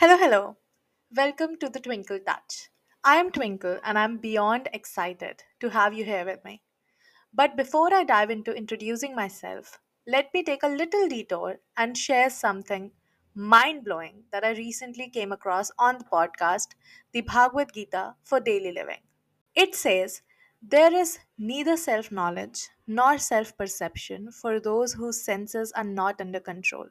Hello, hello. Welcome to the Twinkle Touch. I am Twinkle and I'm beyond excited to have you here with me. But before I dive into introducing myself, let me take a little detour and share something mind blowing that I recently came across on the podcast, The Bhagavad Gita for Daily Living. It says, There is neither self knowledge nor self perception for those whose senses are not under control.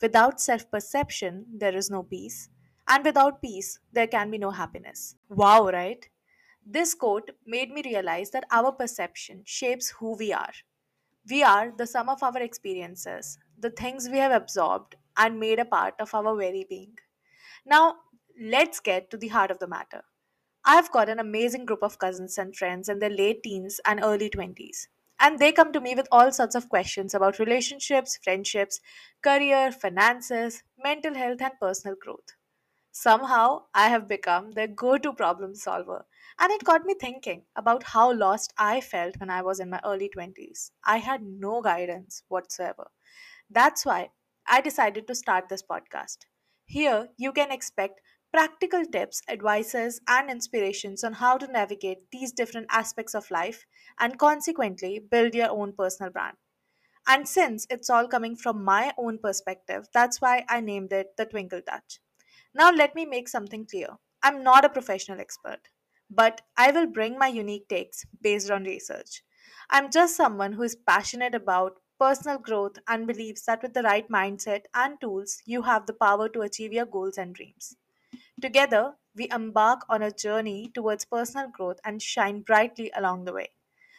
Without self perception, there is no peace. And without peace, there can be no happiness. Wow, right? This quote made me realize that our perception shapes who we are. We are the sum of our experiences, the things we have absorbed and made a part of our very being. Now, let's get to the heart of the matter. I've got an amazing group of cousins and friends in their late teens and early 20s. And they come to me with all sorts of questions about relationships, friendships, career, finances, mental health, and personal growth. Somehow, I have become their go to problem solver. And it got me thinking about how lost I felt when I was in my early 20s. I had no guidance whatsoever. That's why I decided to start this podcast. Here, you can expect practical tips, advices, and inspirations on how to navigate these different aspects of life and consequently build your own personal brand. And since it's all coming from my own perspective, that's why I named it the Twinkle Touch. Now, let me make something clear. I'm not a professional expert, but I will bring my unique takes based on research. I'm just someone who is passionate about personal growth and believes that with the right mindset and tools, you have the power to achieve your goals and dreams. Together, we embark on a journey towards personal growth and shine brightly along the way.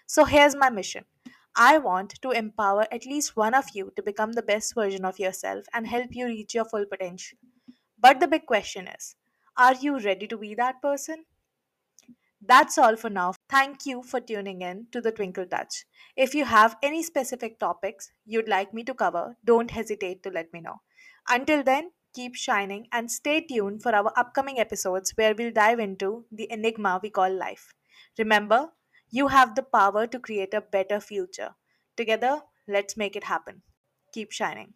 So, here's my mission I want to empower at least one of you to become the best version of yourself and help you reach your full potential. But the big question is are you ready to be that person? That's all for now. Thank you for tuning in to the Twinkle Touch. If you have any specific topics you'd like me to cover, don't hesitate to let me know. Until then, keep shining and stay tuned for our upcoming episodes where we'll dive into the enigma we call life. Remember, you have the power to create a better future. Together, let's make it happen. Keep shining.